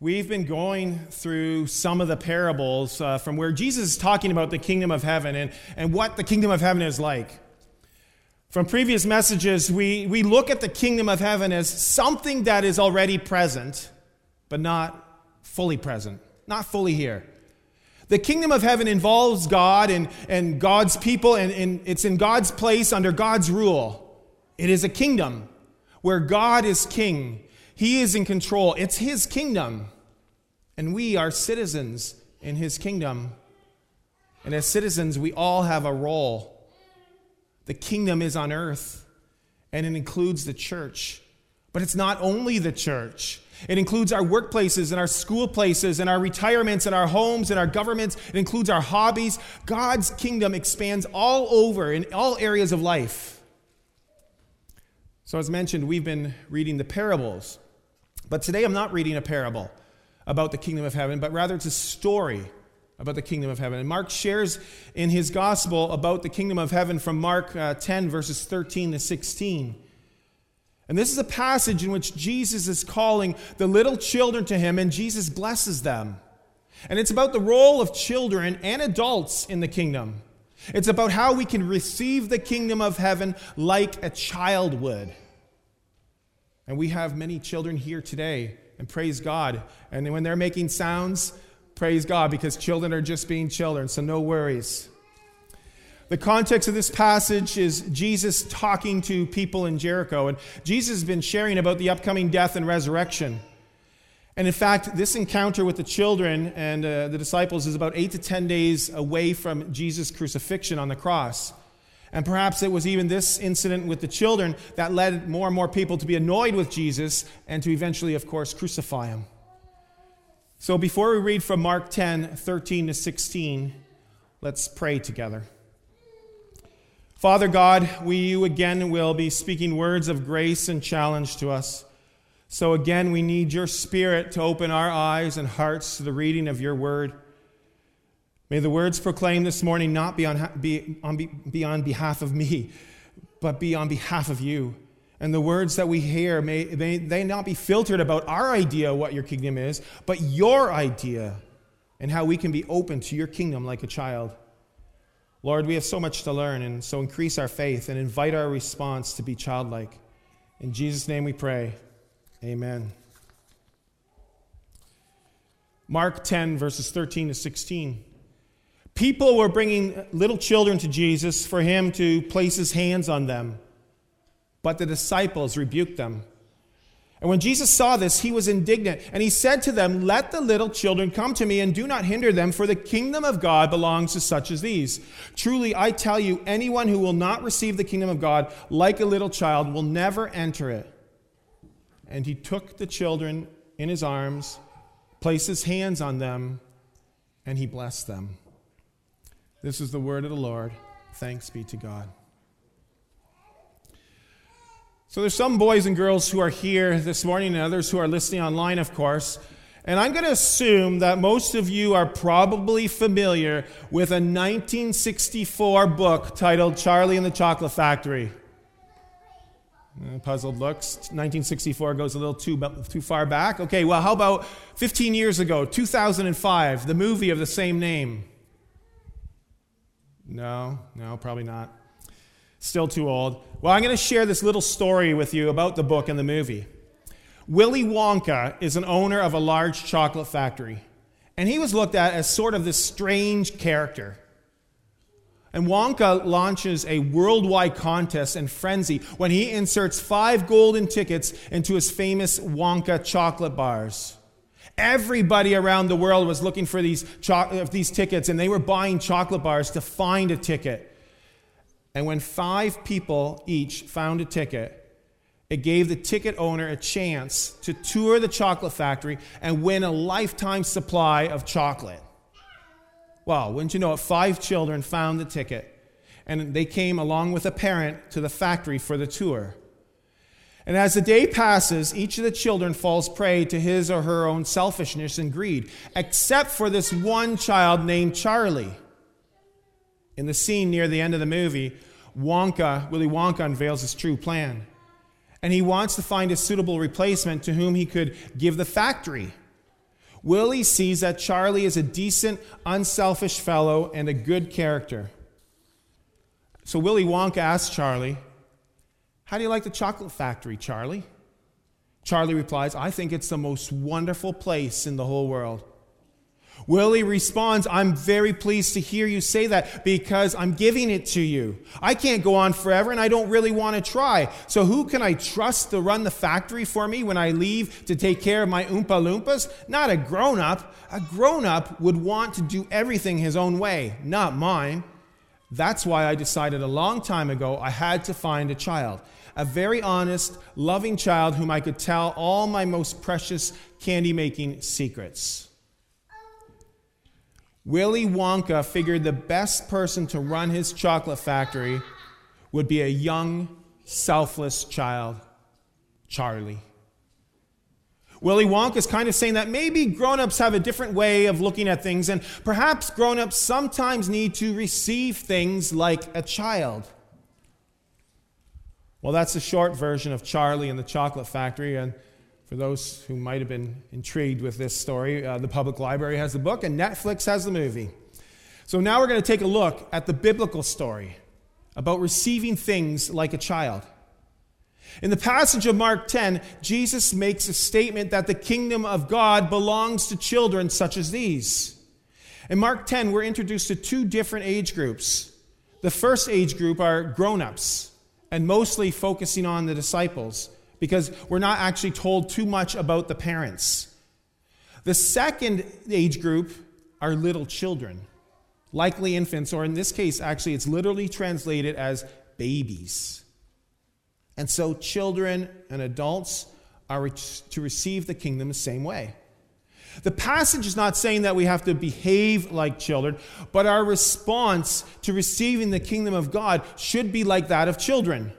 We've been going through some of the parables uh, from where Jesus is talking about the kingdom of heaven and, and what the kingdom of heaven is like. From previous messages, we, we look at the kingdom of heaven as something that is already present, but not fully present, not fully here. The kingdom of heaven involves God and, and God's people, and, and it's in God's place under God's rule. It is a kingdom where God is king he is in control. It's His kingdom. And we are citizens in His kingdom. And as citizens, we all have a role. The kingdom is on earth, and it includes the church. But it's not only the church. It includes our workplaces and our school places and our retirements and our homes and our governments. It includes our hobbies. God's kingdom expands all over in all areas of life. So, as mentioned, we've been reading the parables. But today I'm not reading a parable about the kingdom of heaven, but rather it's a story about the kingdom of heaven. And Mark shares in his gospel about the kingdom of heaven from Mark uh, 10, verses 13 to 16. And this is a passage in which Jesus is calling the little children to him, and Jesus blesses them. And it's about the role of children and adults in the kingdom. It's about how we can receive the kingdom of heaven like a child would. And we have many children here today, and praise God. And when they're making sounds, praise God, because children are just being children, so no worries. The context of this passage is Jesus talking to people in Jericho, and Jesus has been sharing about the upcoming death and resurrection. And in fact, this encounter with the children and uh, the disciples is about eight to ten days away from Jesus' crucifixion on the cross. And perhaps it was even this incident with the children that led more and more people to be annoyed with Jesus and to eventually, of course, crucify him. So before we read from Mark 10 13 to 16, let's pray together. Father God, we you again will be speaking words of grace and challenge to us. So again, we need your Spirit to open our eyes and hearts to the reading of your word. May the words proclaimed this morning not be on, be, on, be on behalf of me, but be on behalf of you. And the words that we hear, may, may they not be filtered about our idea of what your kingdom is, but your idea and how we can be open to your kingdom like a child. Lord, we have so much to learn, and so increase our faith and invite our response to be childlike. In Jesus' name we pray. Amen. Mark 10, verses 13 to 16. People were bringing little children to Jesus for him to place his hands on them, but the disciples rebuked them. And when Jesus saw this, he was indignant, and he said to them, Let the little children come to me, and do not hinder them, for the kingdom of God belongs to such as these. Truly, I tell you, anyone who will not receive the kingdom of God like a little child will never enter it. And he took the children in his arms, placed his hands on them, and he blessed them. This is the word of the Lord. Thanks be to God. So there's some boys and girls who are here this morning and others who are listening online, of course. And I'm going to assume that most of you are probably familiar with a 1964 book titled Charlie and the Chocolate Factory. Uh, puzzled looks. 1964 goes a little too, too far back. Okay, well, how about 15 years ago, 2005, the movie of the same name? No, no, probably not. Still too old. Well, I'm going to share this little story with you about the book and the movie. Willy Wonka is an owner of a large chocolate factory, and he was looked at as sort of this strange character. And Wonka launches a worldwide contest and frenzy when he inserts five golden tickets into his famous Wonka chocolate bars. Everybody around the world was looking for these, cho- uh, these tickets, and they were buying chocolate bars to find a ticket. And when five people each found a ticket, it gave the ticket owner a chance to tour the chocolate factory and win a lifetime supply of chocolate. Well, wouldn't you know it? Five children found the ticket, and they came along with a parent to the factory for the tour. And as the day passes, each of the children falls prey to his or her own selfishness and greed, except for this one child named Charlie. In the scene near the end of the movie, Wonka, Willy Wonka unveils his true plan. And he wants to find a suitable replacement to whom he could give the factory. Willy sees that Charlie is a decent, unselfish fellow and a good character. So Willy Wonka asks Charlie, How do you like the chocolate factory, Charlie? Charlie replies, I think it's the most wonderful place in the whole world. Willy responds, I'm very pleased to hear you say that because I'm giving it to you. I can't go on forever and I don't really want to try. So who can I trust to run the factory for me when I leave to take care of my Oompa Loompas? Not a grown up. A grown up would want to do everything his own way, not mine. That's why I decided a long time ago I had to find a child. A very honest, loving child whom I could tell all my most precious candy making secrets. Willy Wonka figured the best person to run his chocolate factory would be a young, selfless child, Charlie. Willy Wonka is kind of saying that maybe grown ups have a different way of looking at things, and perhaps grown ups sometimes need to receive things like a child. Well, that's a short version of Charlie and the Chocolate Factory, and for those who might have been intrigued with this story, uh, the public library has the book and Netflix has the movie. So now we're going to take a look at the biblical story about receiving things like a child. In the passage of Mark 10, Jesus makes a statement that the kingdom of God belongs to children such as these. In Mark 10, we're introduced to two different age groups. The first age group are grown ups, and mostly focusing on the disciples because we're not actually told too much about the parents. The second age group are little children, likely infants, or in this case, actually, it's literally translated as babies. And so, children and adults are to receive the kingdom the same way. The passage is not saying that we have to behave like children, but our response to receiving the kingdom of God should be like that of children.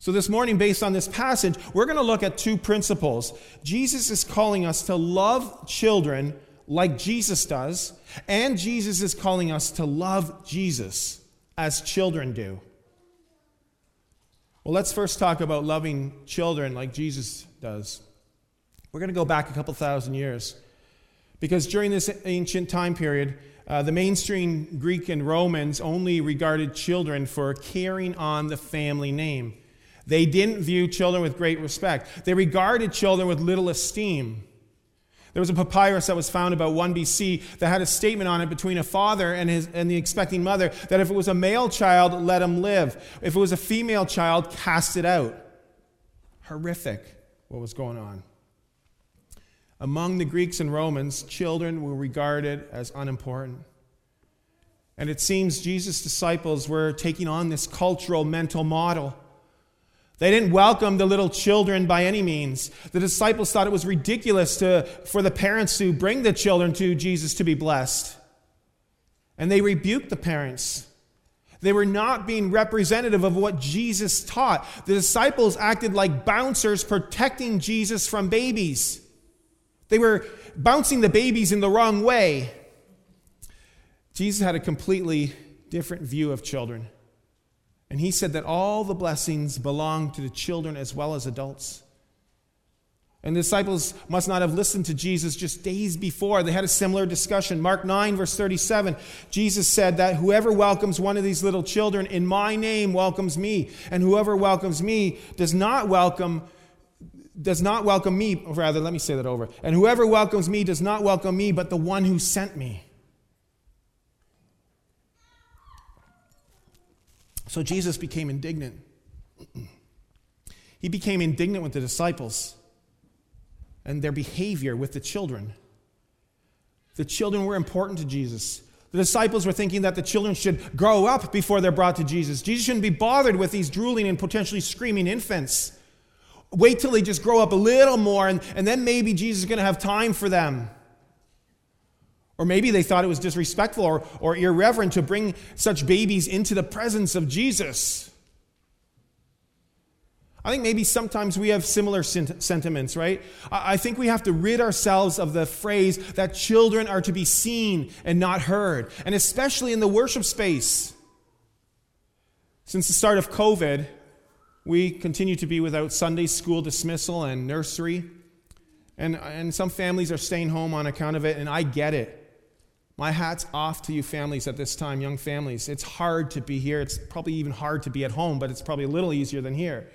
So, this morning, based on this passage, we're going to look at two principles. Jesus is calling us to love children like Jesus does, and Jesus is calling us to love Jesus as children do. Well, let's first talk about loving children like Jesus does. We're going to go back a couple thousand years because during this ancient time period, uh, the mainstream Greek and Romans only regarded children for carrying on the family name. They didn't view children with great respect. They regarded children with little esteem. There was a papyrus that was found about 1 BC that had a statement on it between a father and, his, and the expecting mother that if it was a male child, let him live. If it was a female child, cast it out. Horrific what was going on. Among the Greeks and Romans, children were regarded as unimportant. And it seems Jesus' disciples were taking on this cultural mental model they didn't welcome the little children by any means. The disciples thought it was ridiculous to, for the parents to bring the children to Jesus to be blessed. And they rebuked the parents. They were not being representative of what Jesus taught. The disciples acted like bouncers protecting Jesus from babies. They were bouncing the babies in the wrong way. Jesus had a completely different view of children. And he said that all the blessings belong to the children as well as adults. And the disciples must not have listened to Jesus just days before. They had a similar discussion. Mark 9, verse 37, Jesus said that whoever welcomes one of these little children in my name welcomes me, and whoever welcomes me does not welcome does not welcome me, rather, let me say that over. And whoever welcomes me does not welcome me, but the one who sent me. So Jesus became indignant. he became indignant with the disciples and their behavior with the children. The children were important to Jesus. The disciples were thinking that the children should grow up before they're brought to Jesus. Jesus shouldn't be bothered with these drooling and potentially screaming infants. Wait till they just grow up a little more, and, and then maybe Jesus is going to have time for them. Or maybe they thought it was disrespectful or, or irreverent to bring such babies into the presence of Jesus. I think maybe sometimes we have similar sentiments, right? I think we have to rid ourselves of the phrase that children are to be seen and not heard, and especially in the worship space. Since the start of COVID, we continue to be without Sunday school dismissal and nursery. And, and some families are staying home on account of it, and I get it. My hat's off to you families at this time, young families. It's hard to be here. It's probably even hard to be at home, but it's probably a little easier than here.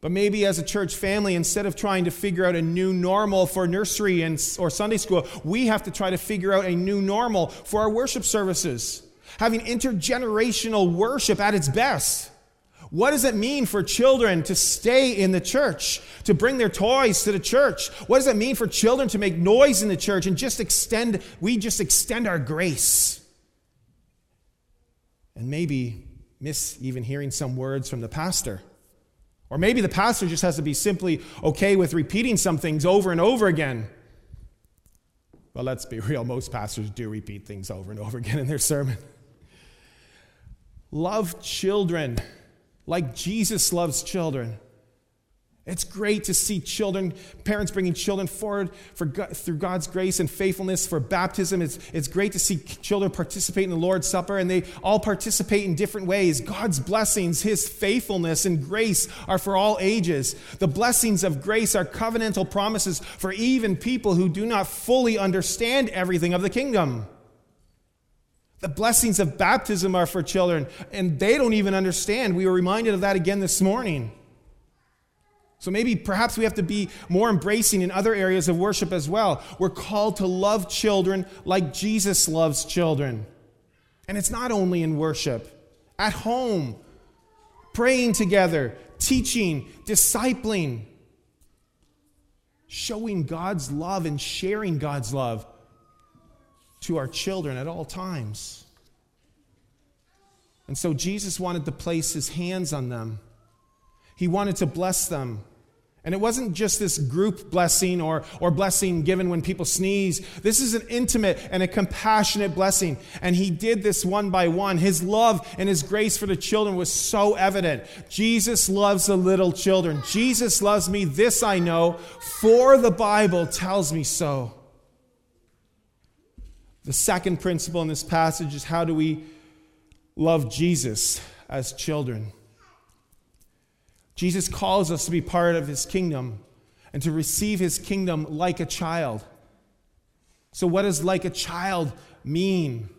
But maybe as a church family, instead of trying to figure out a new normal for nursery and, or Sunday school, we have to try to figure out a new normal for our worship services, having intergenerational worship at its best. What does it mean for children to stay in the church, to bring their toys to the church? What does it mean for children to make noise in the church and just extend, we just extend our grace? And maybe miss even hearing some words from the pastor. Or maybe the pastor just has to be simply okay with repeating some things over and over again. Well, let's be real, most pastors do repeat things over and over again in their sermon. Love children like Jesus loves children. It's great to see children, parents bringing children forward for through God's grace and faithfulness for baptism. It's, it's great to see children participate in the Lord's Supper, and they all participate in different ways. God's blessings, His faithfulness, and grace are for all ages. The blessings of grace are covenantal promises for even people who do not fully understand everything of the kingdom. The blessings of baptism are for children, and they don't even understand. We were reminded of that again this morning. So maybe perhaps we have to be more embracing in other areas of worship as well. We're called to love children like Jesus loves children. And it's not only in worship, at home, praying together, teaching, discipling, showing God's love and sharing God's love to our children at all times. And so Jesus wanted to place his hands on them. He wanted to bless them. And it wasn't just this group blessing or, or blessing given when people sneeze. This is an intimate and a compassionate blessing. And he did this one by one. His love and his grace for the children was so evident. Jesus loves the little children. Jesus loves me. This I know, for the Bible tells me so. The second principle in this passage is how do we love Jesus as children? Jesus calls us to be part of his kingdom and to receive his kingdom like a child. So, what does like a child mean?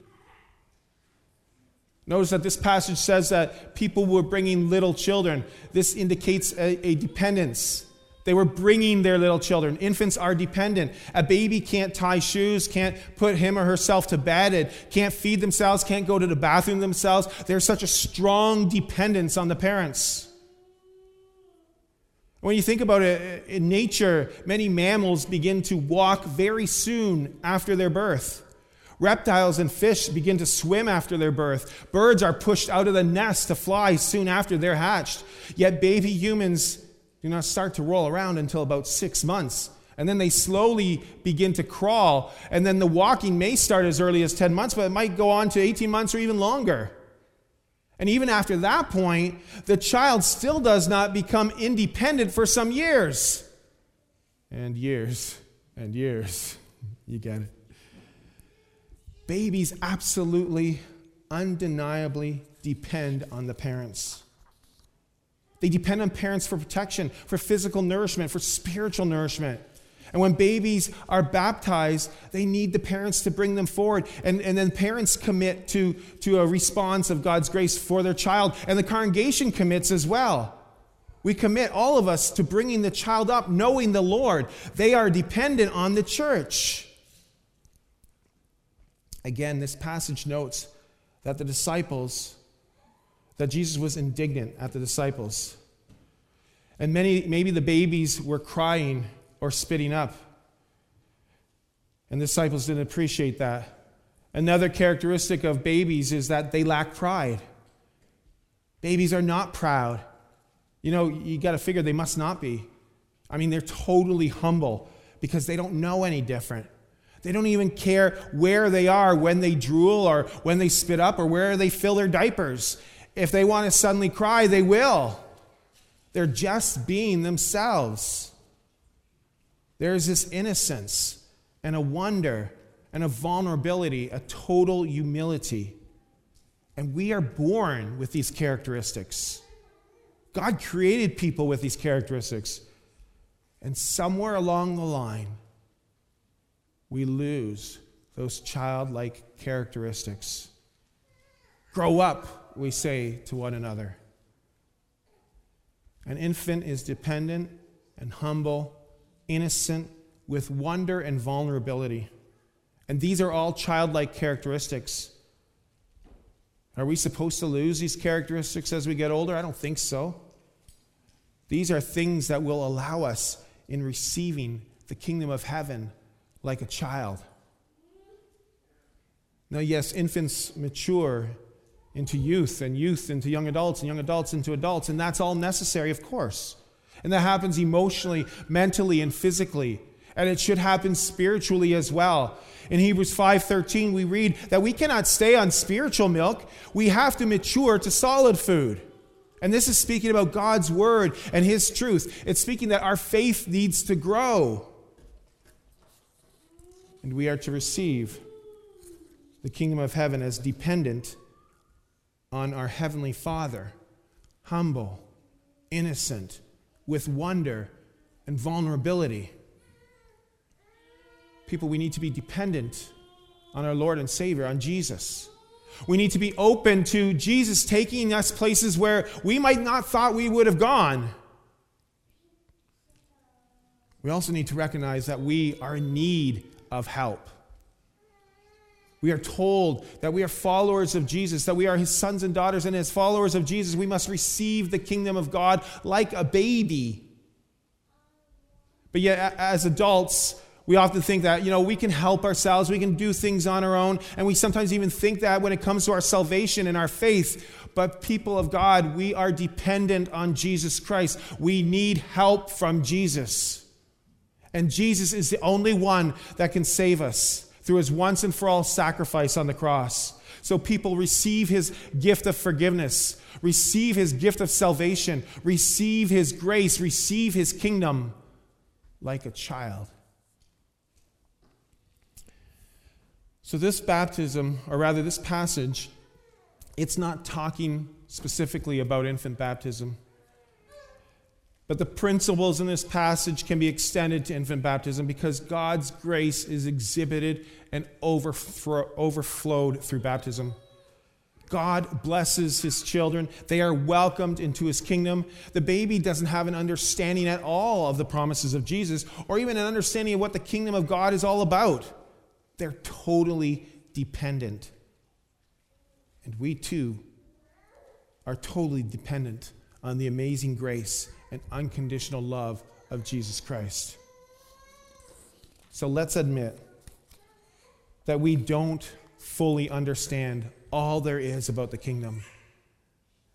Notice that this passage says that people were bringing little children. This indicates a, a dependence. They were bringing their little children. Infants are dependent. A baby can't tie shoes, can't put him or herself to bed, can't feed themselves, can't go to the bathroom themselves. There's such a strong dependence on the parents. When you think about it, in nature, many mammals begin to walk very soon after their birth. Reptiles and fish begin to swim after their birth. Birds are pushed out of the nest to fly soon after they're hatched. Yet baby humans do not start to roll around until about six months. And then they slowly begin to crawl. And then the walking may start as early as 10 months, but it might go on to 18 months or even longer. And even after that point, the child still does not become independent for some years. And years and years. You get it. Babies absolutely, undeniably depend on the parents. They depend on parents for protection, for physical nourishment, for spiritual nourishment. And when babies are baptized, they need the parents to bring them forward. And, and then parents commit to, to a response of God's grace for their child. And the congregation commits as well. We commit, all of us, to bringing the child up, knowing the Lord. They are dependent on the church. Again, this passage notes that the disciples that Jesus was indignant at the disciples. And many, maybe the babies were crying or spitting up. And the disciples didn't appreciate that. Another characteristic of babies is that they lack pride. Babies are not proud. You know, you got to figure they must not be. I mean, they're totally humble because they don't know any different. They don't even care where they are when they drool or when they spit up or where they fill their diapers. If they want to suddenly cry, they will. They're just being themselves. There's this innocence and a wonder and a vulnerability, a total humility. And we are born with these characteristics. God created people with these characteristics. And somewhere along the line, we lose those childlike characteristics. Grow up, we say to one another. An infant is dependent and humble, innocent, with wonder and vulnerability. And these are all childlike characteristics. Are we supposed to lose these characteristics as we get older? I don't think so. These are things that will allow us in receiving the kingdom of heaven like a child. Now, yes, infants mature into youth, and youth into young adults, and young adults into adults, and that's all necessary, of course. And that happens emotionally, mentally, and physically. And it should happen spiritually as well. In Hebrews 5:13 we read that we cannot stay on spiritual milk. We have to mature to solid food. And this is speaking about God's word and his truth. It's speaking that our faith needs to grow. And we are to receive the kingdom of heaven as dependent on our heavenly Father, humble, innocent, with wonder and vulnerability. People, we need to be dependent on our Lord and Savior, on Jesus. We need to be open to Jesus taking us places where we might not thought we would have gone. We also need to recognize that we are in need of help. We are told that we are followers of Jesus, that we are his sons and daughters, and as followers of Jesus, we must receive the kingdom of God like a baby. But yet, as adults, we often think that, you know, we can help ourselves, we can do things on our own, and we sometimes even think that when it comes to our salvation and our faith. But people of God, we are dependent on Jesus Christ. We need help from Jesus. And Jesus is the only one that can save us through his once and for all sacrifice on the cross. So people receive his gift of forgiveness, receive his gift of salvation, receive his grace, receive his kingdom like a child. So, this baptism, or rather, this passage, it's not talking specifically about infant baptism. But the principles in this passage can be extended to infant baptism because God's grace is exhibited and overflowed through baptism. God blesses his children. They are welcomed into his kingdom. The baby doesn't have an understanding at all of the promises of Jesus or even an understanding of what the kingdom of God is all about. They're totally dependent. And we too are totally dependent on the amazing grace and unconditional love of Jesus Christ. So let's admit that we don't fully understand all there is about the kingdom.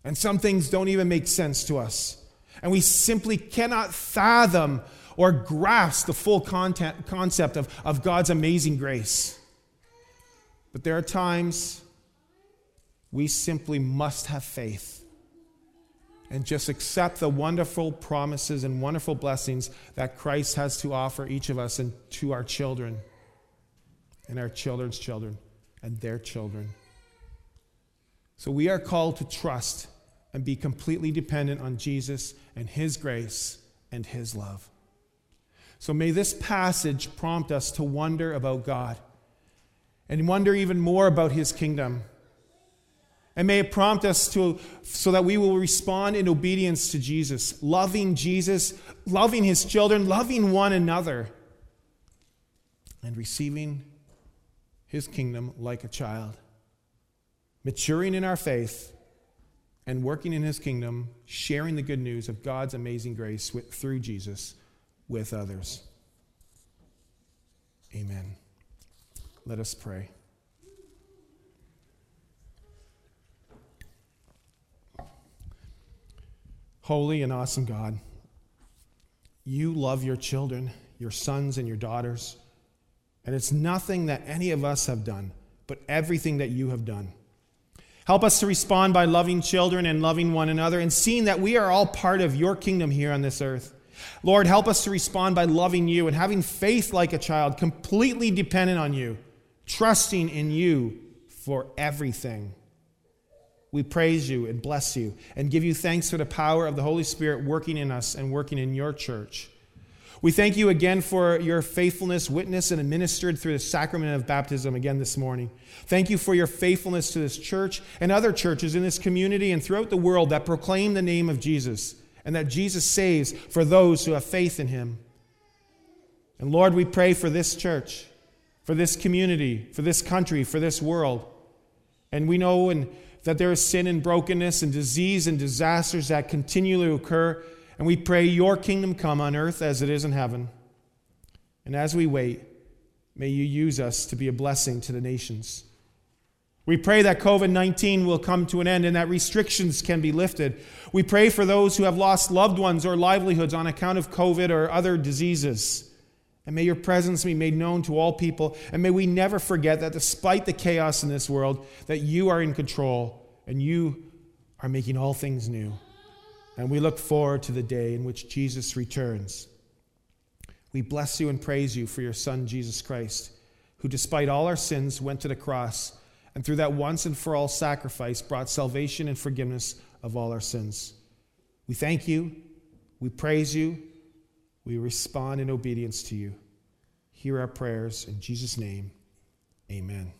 And some things don't even make sense to us. And we simply cannot fathom or grasp the full content, concept of, of God's amazing grace. But there are times we simply must have faith and just accept the wonderful promises and wonderful blessings that Christ has to offer each of us and to our children and our children's children and their children. So we are called to trust and be completely dependent on Jesus and His grace and His love. So may this passage prompt us to wonder about God and wonder even more about his kingdom. And may it prompt us to so that we will respond in obedience to Jesus, loving Jesus, loving his children, loving one another, and receiving his kingdom like a child. Maturing in our faith and working in his kingdom, sharing the good news of God's amazing grace with, through Jesus with others. Amen. Let us pray. Holy and awesome God, you love your children, your sons and your daughters, and it's nothing that any of us have done, but everything that you have done. Help us to respond by loving children and loving one another and seeing that we are all part of your kingdom here on this earth. Lord, help us to respond by loving you and having faith like a child, completely dependent on you, trusting in you for everything. We praise you and bless you and give you thanks for the power of the Holy Spirit working in us and working in your church. We thank you again for your faithfulness, witness, and administered through the sacrament of baptism again this morning. Thank you for your faithfulness to this church and other churches in this community and throughout the world that proclaim the name of Jesus and that Jesus saves for those who have faith in him. And Lord, we pray for this church, for this community, for this country, for this world. And we know and that there is sin and brokenness and disease and disasters that continually occur and we pray, Your kingdom come on earth as it is in heaven. And as we wait, may you use us to be a blessing to the nations. We pray that COVID 19 will come to an end and that restrictions can be lifted. We pray for those who have lost loved ones or livelihoods on account of COVID or other diseases. And may your presence be made known to all people. And may we never forget that despite the chaos in this world, that you are in control and you are making all things new and we look forward to the day in which Jesus returns. We bless you and praise you for your Son, Jesus Christ, who, despite all our sins, went to the cross and through that once and for all sacrifice brought salvation and forgiveness of all our sins. We thank you, we praise you, we respond in obedience to you. Hear our prayers in Jesus' name. Amen.